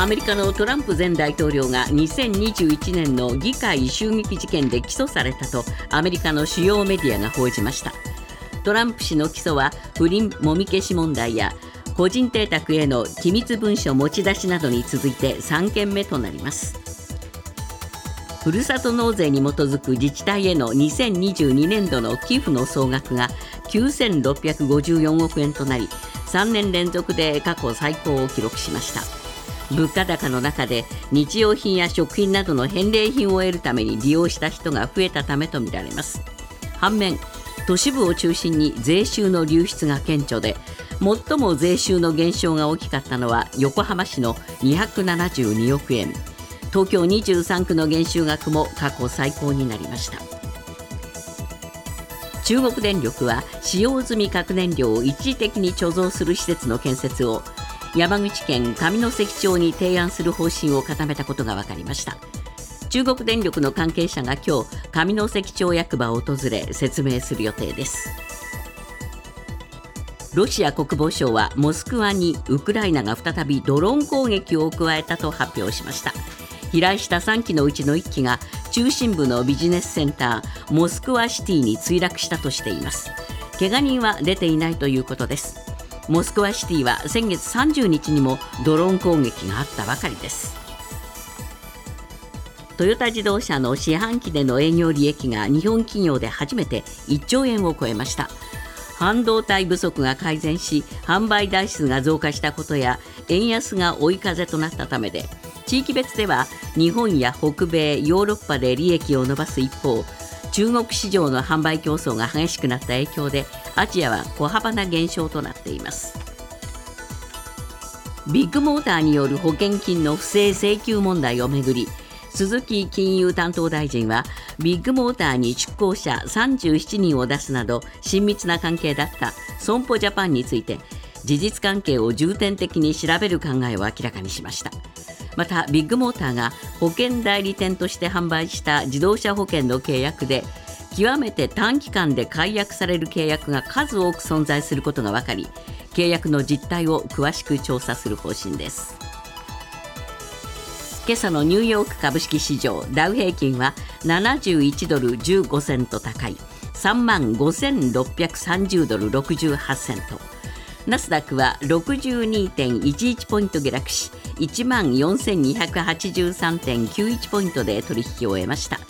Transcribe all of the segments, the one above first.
アメリカのトランプ前大統領が2021年の議会襲撃事件で起訴されたとアメリカの主要メディアが報じました。トランプ氏の起訴は不倫もみ消し問題や個人邸宅への機密文書持ち出しなどに続いて3件目となります。ふるさと納税に基づく自治体への2022年度の寄付の総額が9654億円となり3年連続で過去最高を記録しました。物価高の中で日用品や食品などの返礼品を得るために利用した人が増えたためとみられます。反面都市部を中心に税収の流出が顕著で最も税収の減少が大きかったのは横浜市の272億円。東京23区の減収額も過去最高になりました。中国電力は使用済み核燃料を一時的に貯蔵する施設の建設を山口県上関町に提案する方針を固めたことが分かりました。中国電力の関係者が今日上関町役場を訪れ説明する予定です。ロシア国防省はモスクワにウクライナが再びドローン攻撃を加えたと発表しました。飛来した3機のうちの1機が中心部のビジネスセンターモスクワシティに墜落したとしています。怪我人は出ていないということです。モスクワシティは先月30日にもドローン攻撃があったばかりです。トヨタ自動車の四半期での営業利益が日本企業で初めて1兆円を超えました。半導体不足が改善し販売台数が増加したことや円安が追い風となったためで地域別では日本や北米ヨーロッパで利益を伸ばす一方中国市場の販売競争が激しくなった影響でアジアは小幅な減少となっています。ビッグモーターによる保険金の不正請求問題をめぐり鈴木金融担当大臣はビッグモーターに出向者37人を出すなど親密な関係だった損保ジャパンについて事実関係を重点的に調べる考えを明らかにしました。またビッグモーターが保険代理店として販売した自動車保険の契約で極めて短期間で解約される契約が数多く存在することが分かり契約の実態を詳しく調査する方針です。今朝のニューヨーク株式市場ダウ平均は71ドル15セント高い3万5630ドル68セント。ナスダックは62.11ポイント下落し1万4283.91ポイントで取引を終えました。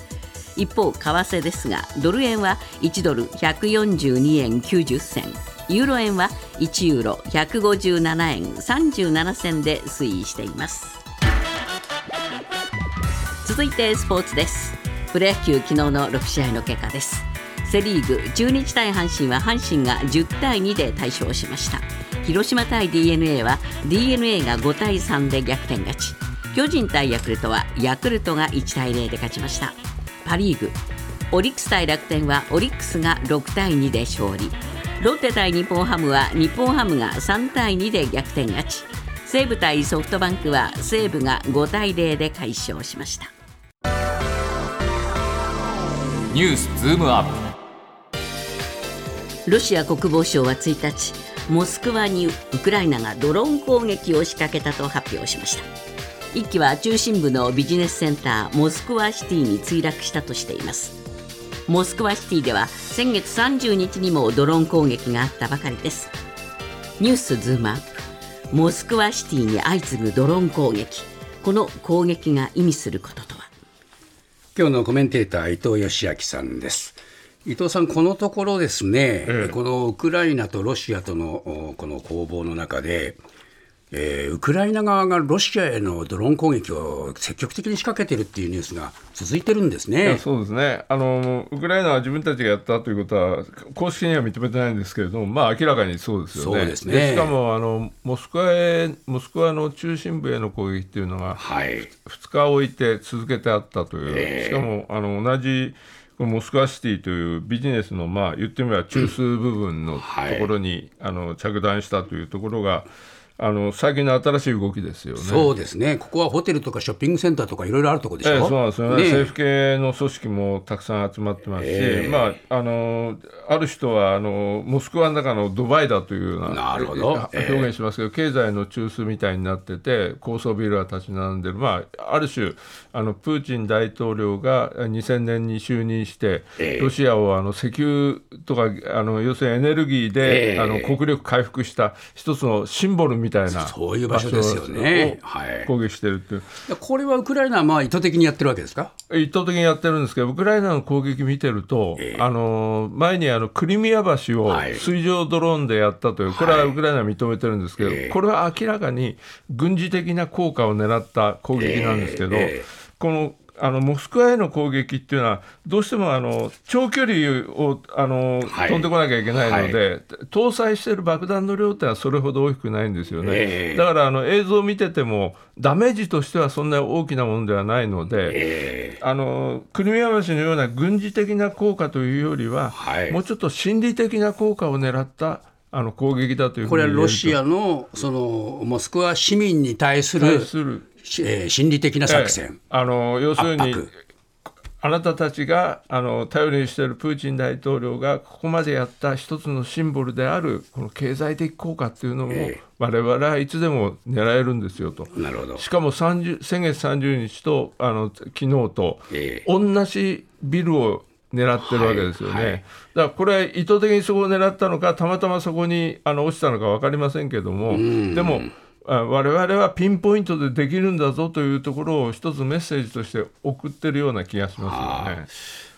一方為替ですがドル円は1ドル142円90銭。ユーロ円は1ユーロ157円37銭で推移しています。続いてスポーツです。プロ野球昨日の6試合の結果です。セ・リーグ中日対阪神は阪神が10対2で大勝しました。広島対 d n a は d n a が5対3で逆転勝ち。巨人対ヤクルトはヤクルトが1対0で勝ちました。パ・リーグ。オリックス対楽天はオリックスが6対2で勝利。ロッテ対日本ハムは日本ハムが3対2で逆転勝ち。西武対ソフトバンクは西武が5対0で快勝しました。ニュースズームアップ。ロシア国防省は1日モスクワにウクライナがドローン攻撃を仕掛けたと発表しました。1機は中心部のビジネスセンターモスクワシティに墜落したとしています。モスクワシティでは先月30日にもドローン攻撃があったばかりです。ニュースズームアップ。モスクワシティに相次ぐドローン攻撃。この攻撃が意味することとは？今日のコメンテーター伊藤義明さんです。伊藤さん、このところですね、ええ、このウクライナとロシアとのこの攻防の中で、えー、ウクライナ側がロシアへのドローン攻撃を積極的に仕掛けているっていうニュースが続いてるんですね。そうですね。あの、ウクライナは自分たちがやったということは、公式には認めてないんですけれども、まあ、明らかにそうですよね、で、ね、しかもあのモスクワへモスクワの中心部への攻撃っていうのが、はい、2日置いて続けてあったという、えー、しかもあの同じモスクワシティというビジネスの、まあ、言ってみれば中枢部分のところに、うんはい、あの着弾したというところが、あの最近の新しい動きですよね。そうですね、ここはホテルとかショッピングセンターとかいろいろあるところでしょ、えそうなんですよね、ね政府系の組織もたくさん集まってますし、えー、まあ、あのある人はあのモスクワの中のドバイだというようななるほど、表現しますけど、経済の中枢みたいになってて、高層ビルが立ち並んでる、まあ、ある種あの、プーチン大統領が2000年に就任して、ロシアをあの石油とかあの、要するにエネルギーで、あの国力回復した一つのシンボルみたいな。そういう場所ですよね。攻撃してるっていう。これはウクライナはまあ意図的にやってるわけですか？意図的にやってるんですけど、ウクライナの攻撃見てると、えー、あの前にあのクリミア橋を水上ドローンでやったという、これはウクライナは認めてるんですけど、はい、これは明らかに軍事的な効果を狙った攻撃なんですけど、えー、このあのモスクワへの攻撃っていうのは、どうしてもあの長距離をあの、はい、飛んでこなきゃいけないので、はい、搭載している爆弾の量ってのはそれほど大きくないんですよね。えー、だからあの映像を見てても、ダメージとしてはそんな大きなものではないので、えー、あのクリミア橋のような軍事的な効果というよりは、はい、もうちょっと心理的な効果を狙ったあの攻撃だというこれはロシアのそのモスクワ市民に対するえー、心理的な作戦、あの要するにあなたたちがあの頼りにしているプーチン大統領がここまでやった一つのシンボルであるこの経済的効果っていうのも、我々はいつでも狙えるんですよと、なるほど。しかも先月30日とあの昨日と、えー、同じビルを狙ってるわけですよね、はいはい、だからこれ、意図的にそこを狙ったのか、たまたまそこにあの落ちたのか分かりませんけども、でも、我々はピンポイントでできるんだぞというところを一つメッセージとして送ってるような気がしますよね。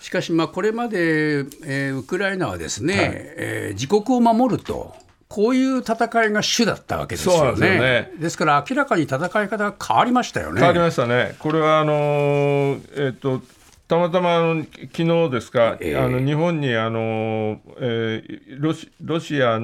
しかし、まあ、これまで、えー、ウクライナはですね、はい、えー、自国を守ると。こういう戦いが主だったわけですよね。ですねですから明らかに戦い方が変わりましたよね。変わりましたね。これはあのー、えっ、ー、とたまたまあの昨日ですか、えー、あの日本にあの、えー、ロシロシア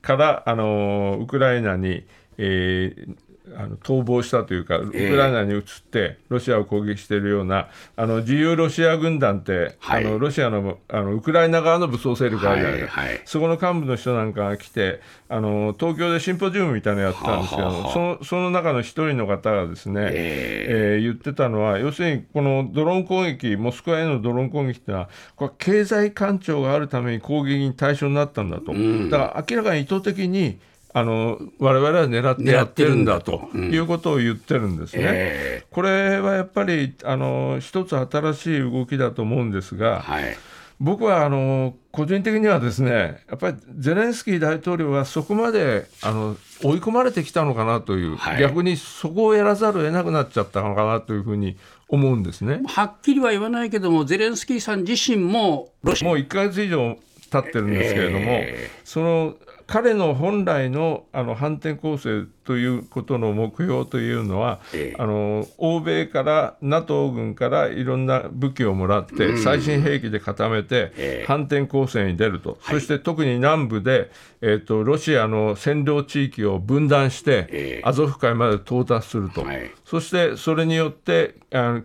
からあのウクライナにえー、あの逃亡したというか、ウクライナに移ってロシアを攻撃しているような、あの自由ロシア軍団って、はい、あのロシアのあのウクライナ側の武装勢力があるじゃないですか、はいはい、そこの幹部の人なんかが来てあの、東京でシンポジウムみたいなのやってたんですけど、ははそのその中の一人の方がですね、えー、えー、言ってたのは、要するにこのドローン攻撃、モスクワへのドローン攻撃っていうのは、これ経済干潮があるために攻撃に対象になったんだと。うん、だから明らかに意図的にあの我々は狙ってやってるんだと。いうことを言ってるんですね。えー、これはやっぱりあの一つ新しい動きだと思うんですが、はい、僕はあの個人的にはですねやっぱりゼレンスキー大統領はそこまであの追い込まれてきたのかなという、はい、逆にそこをやらざるを得なくなっちゃったのかなというふうに思うんですね。はっきりは言わないけども、ゼレンスキーさん自身もロシア。もう1か月以上経ってるんですけれども、えー、その彼の本来のあの反転攻勢ということの目標というのは、ええ、あの欧米から NATO 軍からいろんな武器をもらって、最新兵器で固めて、反転攻勢に出ると、そして特に南部で、えーと、ロシアの占領地域を分断して、アゾフ海まで到達すると、はい、そしてそれによってあの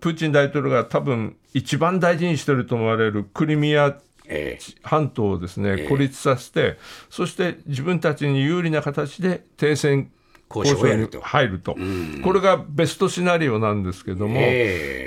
プーチン大統領が多分一番大事にしていると思われるクリミア半島をですね、孤立させて、そして自分たちに有利な形で停戦交渉に入ると、これがベストシナリオなんですけども、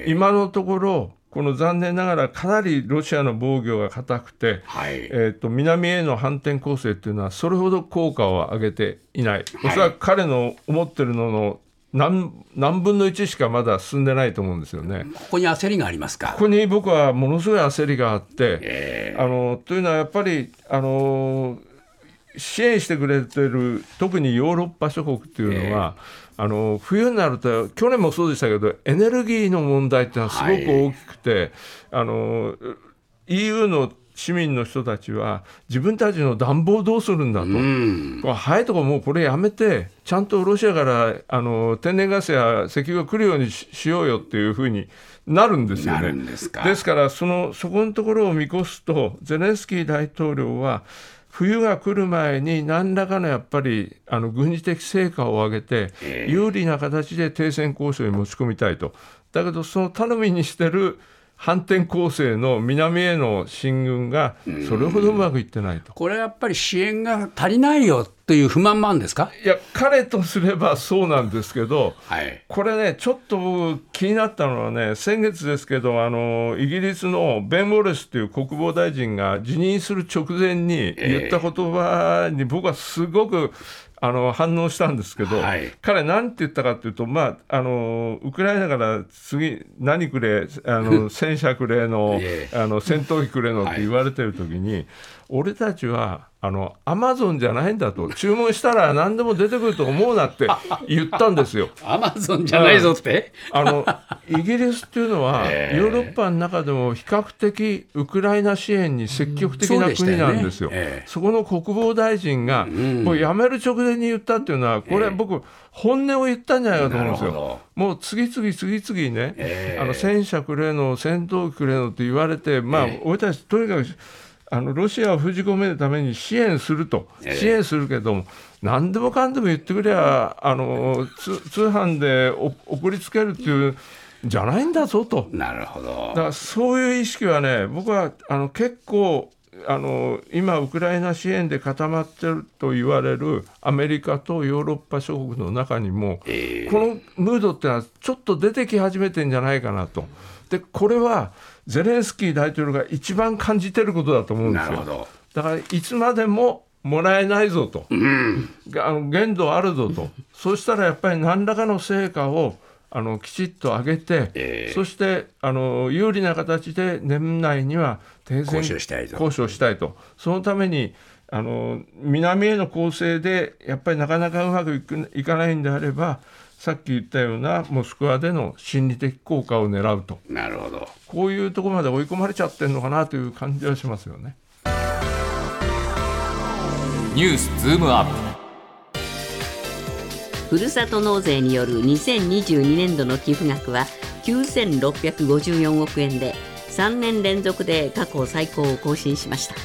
今のところ、この残念ながらかなりロシアの防御が固くて、はい、えーと、南への反転攻勢というのはそれほど効果を上げていない、おそらく彼の思ってるのの何何分の1しかまだ進んでないと思うんですよね。ここに焦りがありますか？ここに僕はものすごい焦りがあって、えー、あのというのはやっぱりあの支援してくれてる特にヨーロッパ諸国っていうのは、えー、あの冬になると去年もそうでしたけどエネルギーの問題っていうのはすごく大きくて、はい、あの EU の市民の人たちは自分たちの暖房どうするんだと、うん、早いとこもうこれやめてちゃんとロシアからあの天然ガスや石油が来るようにしようよっていうふうになるんですよね。ですからそのそこのところを見越すとゼレンスキー大統領は冬が来る前に何らかのやっぱりあの軍事的成果を上げて、有利な形で停戦交渉に持ち込みたいと。だけどその頼みにしてる反転攻勢の南への進軍がそれほどうまくいってないと。これはやっぱり支援が足りないよという不満もあるんですか？いや彼とすればそうなんですけど、はい、これねちょっと僕気になったのはね先月ですけどあのイギリスのベン・ウォレスという国防大臣が辞任する直前に言った言葉に僕はすごくあの反応したんですけど、はい。彼、なんて言ったかというと、まあ、あのウクライナから次、何くれ、あの 戦車くれのえ。あの戦闘機くれのって言われてる時に、俺たちはあのアマゾンじゃないんだと、注文したら何でも出てくると思うなって 言ったんですよ。アマゾンじゃないぞって、あのイギリスっていうのは、ええ。ヨーロッパの中でも比較的ウクライナ支援に積極的な国なんですよ。ええ。そこの国防大臣が、もう辞める直前に言ったっていうのは、これ、僕、本音を言ったんじゃないかと思うんですよ。もう次々次々にね、ええ。あの戦車くれの、戦闘機くれのって言われて、まあ、ええ。俺たち、とにかくあのロシアを封じ込めるために支援すると、ええ支援するけども、何でもかんでも言ってくりゃ、あのつ通販でお送りつけるっていう、じゃないんだぞと。なるほどだからそういう意識はね、僕はあの結構あの、今、ウクライナ支援で固まってると言われるアメリカとヨーロッパ諸国の中にも、えーこのムードってのはちょっと出てき始めてんじゃないかなと。でこれはゼレンスキー大統領が一番感じてることだと思うんですよ。だからいつまでももらえないぞと、があの限度あるぞと、そうしたらやっぱり何らかの成果をあのきちっと上げて、ええ。そしてあの有利な形で年内には停戦交渉したいと。交渉したいと。そのためにあの南への攻勢でやっぱりなかなかうまくいかないんであればさっき言ったようなモスクワでの心理的効果を狙うと。なるほど。こういうところまで追い込まれちゃってるのかなという感じはしますよね。ニュースズームアップ。ふるさと納税による2022年度の寄付額は9654億円で3年連続で過去最高を更新しました。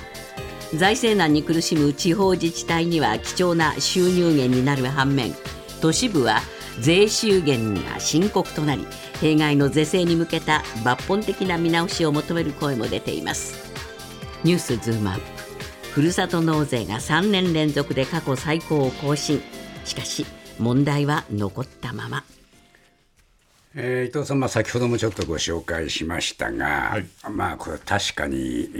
財政難に苦しむ地方自治体には貴重な収入源になる反面都市部は税収減が深刻となり弊害の是正に向けた抜本的な見直しを求める声も出ています。ニュースズームアップ。ふるさと納税が3年連続で過去最高を更新。しかし問題は残ったまま。えー伊藤さん、まあ、先ほどもちょっとご紹介しましたが、はい。まあこれ確かに、え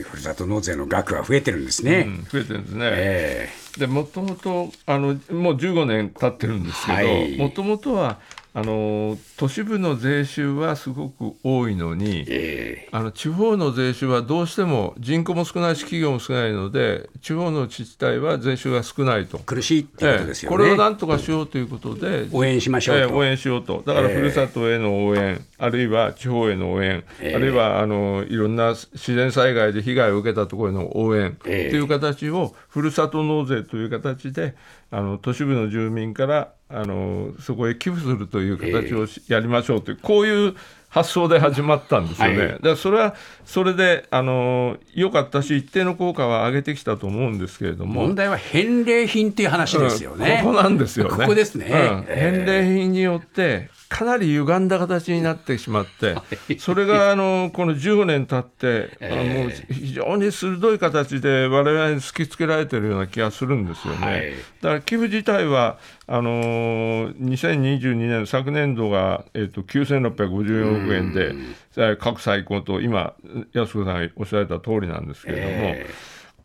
ーふるさと納税の額は増えてるんですね。うん増えてるんですね。えでもともとあのもう15年経ってるんですはいけどもともとはあの都市部の税収はすごく多いのにーえ。あの地方の税収はどうしても人口も少ないし企業も少ないので地方の自治体は税収が少ないと。ー。苦しいっていうことですよね。これをなんとかしようということで、応援しましょうと。ええ応援しようと、だからふるさとへの応援、あるいは地方への応援、ええ。あるいはあのいろんな自然災害で被害を受けたところへの応援とえ。えいう形を、ふるさと納税という形で、あの都市部の住民からあのそこへ寄付するという形をしやりましょうという、こういう発想で始まったんですよね。はいだそれはそれであの良かったし、一定の効果は上げてきたと思うんですけれども。問題は返礼品っていう話ですよね。うんここなんですよね。ここですねうんええ返礼品によってかなり歪んだ形になってしまって、それがあのこの15年経って、あのもう非常に鋭い形で我々に突きつけられているような気がするんですよね。はいだから寄付自体はあのー2022年昨年度が、えっと9654億円でえー過去最高と今安子さんがおっしゃられた通りなんですけれども。え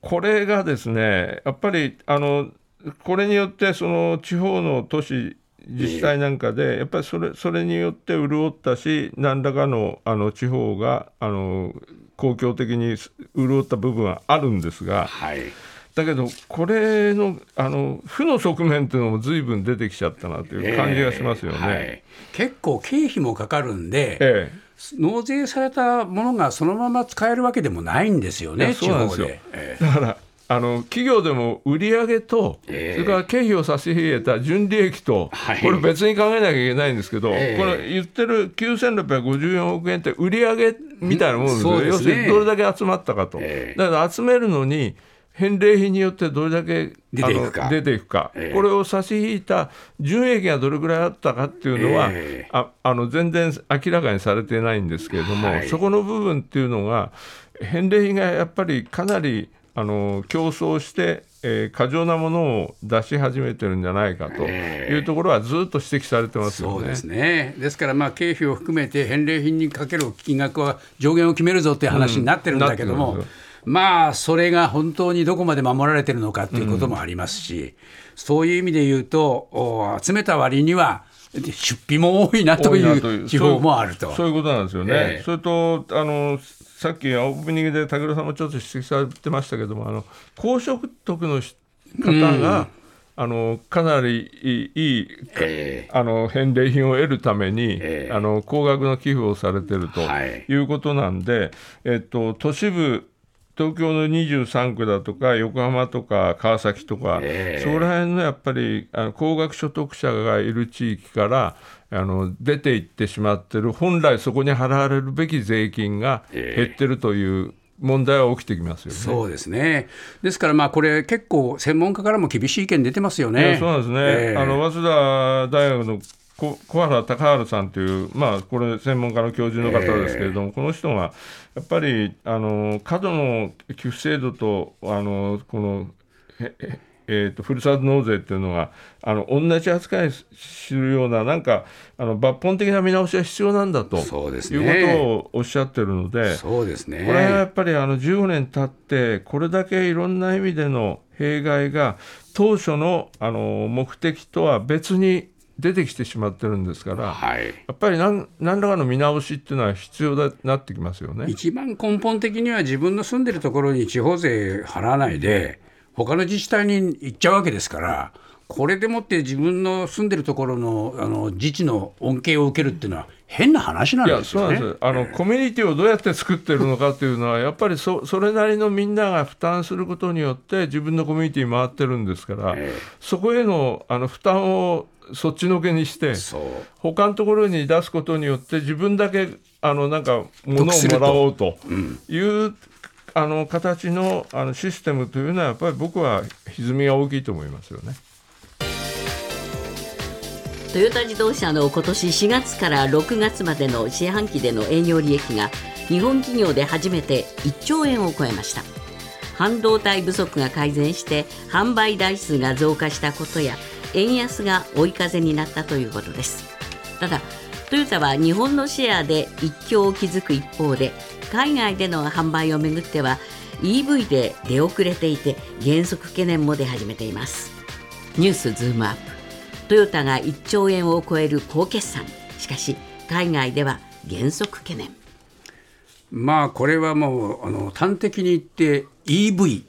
これがですね、やっぱりあのこれによってその地方の都市自治体なんかで、やっぱりそれそれによって潤ったし、何らかのあの地方があの公共的に潤った部分はあるんですが、はい。だけど、これのあの負の側面っていうのも随分出てきちゃったなという感じがしますよね。えーはい。結構経費もかかるんで、え納税されたものがそのまま使えるわけでもないんですよね、いやそうなんでだからあの企業でも売上と、ええ。それから経費を差し引いた純利益と、はい。これ別に考えなきゃいけないんですけど、ええ。これ言ってる9654億円って売上みたいなもんですよ、ね。要するにどれだけ集まったかと、ええ。だから集めるのに返礼品によってどれだけ出ていくか。いくか、ええ。これを差し引いた純益がどれぐらいあったかっていうのは、ええ。ああの全然明らかにされていないんですけれども、はい。そこの部分っていうのが、返礼品がやっぱりかなりあの競争して、えー過剰なものを出し始めてるんじゃないかというところはずっと指摘されてますよね。そうですね。ですから、まあ、経費を含めて返礼品にかける金額は上限を決めるぞっていう話になってるんだけども、うんまあ、それが本当にどこまで守られてるのかっていうこともありますし、そういう意味で言うと、お集めた割には、出費も多いなと多いう地方もあると。そういうことなんですよね。ええ。それとあのさっきオープニングで武田さんもちょっと指摘されてましたけどもあの高所得のし方が、あのかなりいいいいえ。あの返礼品を得るために、ええ。あの高額の寄付をされてるとはい。いうことなんで、えっと、都市部東京の23区だとか横浜とか川崎とか、ええそこら辺のやっぱりあの高額所得者がいる地域からあの出ていってしまってる本来そこに払われるべき税金が減ってるという問題は起きてきますよね。そうですね。ですから、まあ、これ、結構、専門家からも厳しい意見出てますよいね。やそうなんですね、ええあの早稲田大学のこ小原隆治さんという、まあ、これ、専門家の教授の方ですけれども、この人がやっぱりあの過度の寄付制度と、あのこのへへえー、とふるさと納税っていうのがあの同じ扱いするような、なんかあの抜本的な見直しが必要なんだとそうですねいうことをおっしゃってるので。そうですね。これはやっぱりあの15年経って、これだけいろんな意味での弊害が、当初のあの目的とは別に出てきてしまってるんですから、はい。やっぱり何何らかの見直しっていうのは必要だなってきますよね。一番根本的には自分の住んでるところに地方税払わないで他の自治体に行っちゃうわけですからこれでもって自分の住んでるところのあの自治の恩恵を受けるっていうのは変な話ないんやですよね。そうなんですあのコミュニティをどうやって作ってるのかっていうのは、やっぱりそそれなりのみんなが負担することによって、自分のコミュニティ回ってるんですから、えそこへのあの負担をそっちのけにして、他のところに出すことによって自分だけあのなんか物を得するともらおうという、あの形のあのシステムというのはやっぱり僕は歪みが大きいと思いますよね。トヨタ自動車の今年4月から6月までの四半期での営業利益が日本企業で初めて1兆円を超えました。半導体不足が改善して販売台数が増加したことや円安が追い風になったということです。ただトヨタは日本のシェアで一強を築く一方で海外での販売をめぐっては EV で出遅れていて減速懸念も出始めています。ニュースズームアップ。トヨタが1兆円を超える高決算。しかし海外では減速懸念。まあこれはもうあの端的に言って EV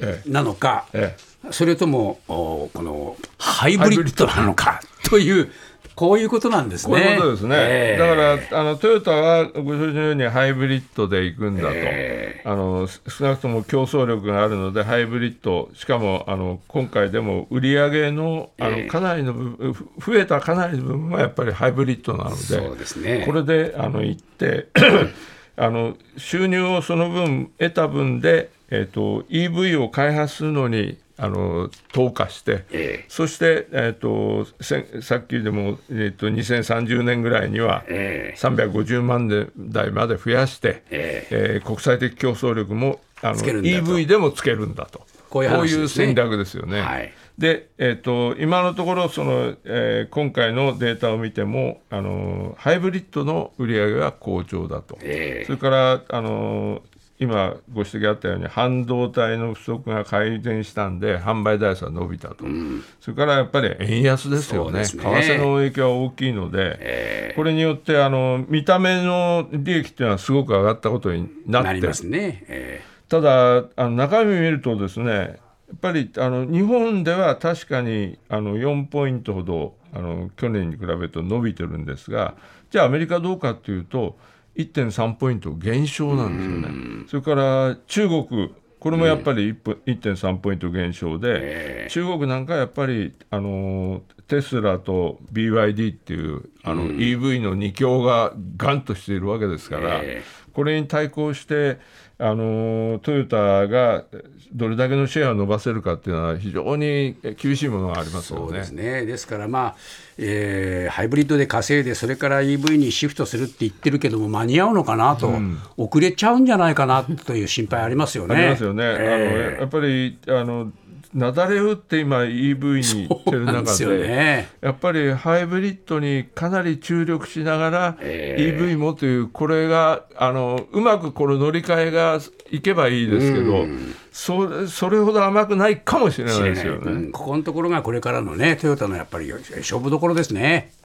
えなのか、え。それともおこのハイブリッドなのかというこういうことなんですね。こういうことですね、ええ。だからあのトヨタはご承知のようにハイブリッドで行くんだと、えあの少なくとも競争力があるので、ハイブリッド、しかもあの今回でも売り上げのあえ。えのかなりの部分、ふ増えたかなりの部分はやっぱりハイブリッドなので、そうですね。これであの行って あの、収入をその分得た分で、えっと EV を開発するのにあの投下して、ええ。そして、えっとせさっきでも、えっと2030年ぐらいには、ええ。350万台まで増やして、ええ。ー国際的競争力もあの EV でもつけるんだと、こういう戦略ですよね。はい。で、えー、と今のところその、えー今回のデータを見てもあのハイブリッドの売り上げが好調だと、ええ。それからあの今ご指摘あったように半導体の不足が改善したんで販売台数は伸びたと、それからやっぱり円安ですよね。ね。為替の影響は大きいので、えこれによってあの見た目の利益っていうのはすごく上がったことになって。ますね。えただあの中身見るとですねやっぱりあの日本では確かにあの4ポイントほどあの去年に比べると伸びてるんですがじゃあアメリカどうかっていうと1.3ポイント減少なんですよね。それから中国これもやっぱり1ポ1.3ポイント減少で、中国なんかやっぱりあのテスラと BYD っていうあの EV の2強がガンとしているわけですから、え。これに対抗してあのトヨタがどれだけのシェアを伸ばせるかっていうのは非常に厳しいものがありますよね。そうですねですから、まあえー、ハイブリッドで稼いでそれから EV にシフトするって言ってるけども間に合うのかなと、うん、遅れちゃうんじゃないかなという心配ありますよね。ありますよね。えー、あのやっぱりあの雪崩打って今 EV に行ってる中で、ね、やっぱりハイブリッドにかなり注力しながら、EV もというこれがあのうまくこの乗り換えがいけばいいですけど、そそれほど甘くないかもしれないですよね、うん、ここのところがこれからのねトヨタのやっぱり勝負どころですね。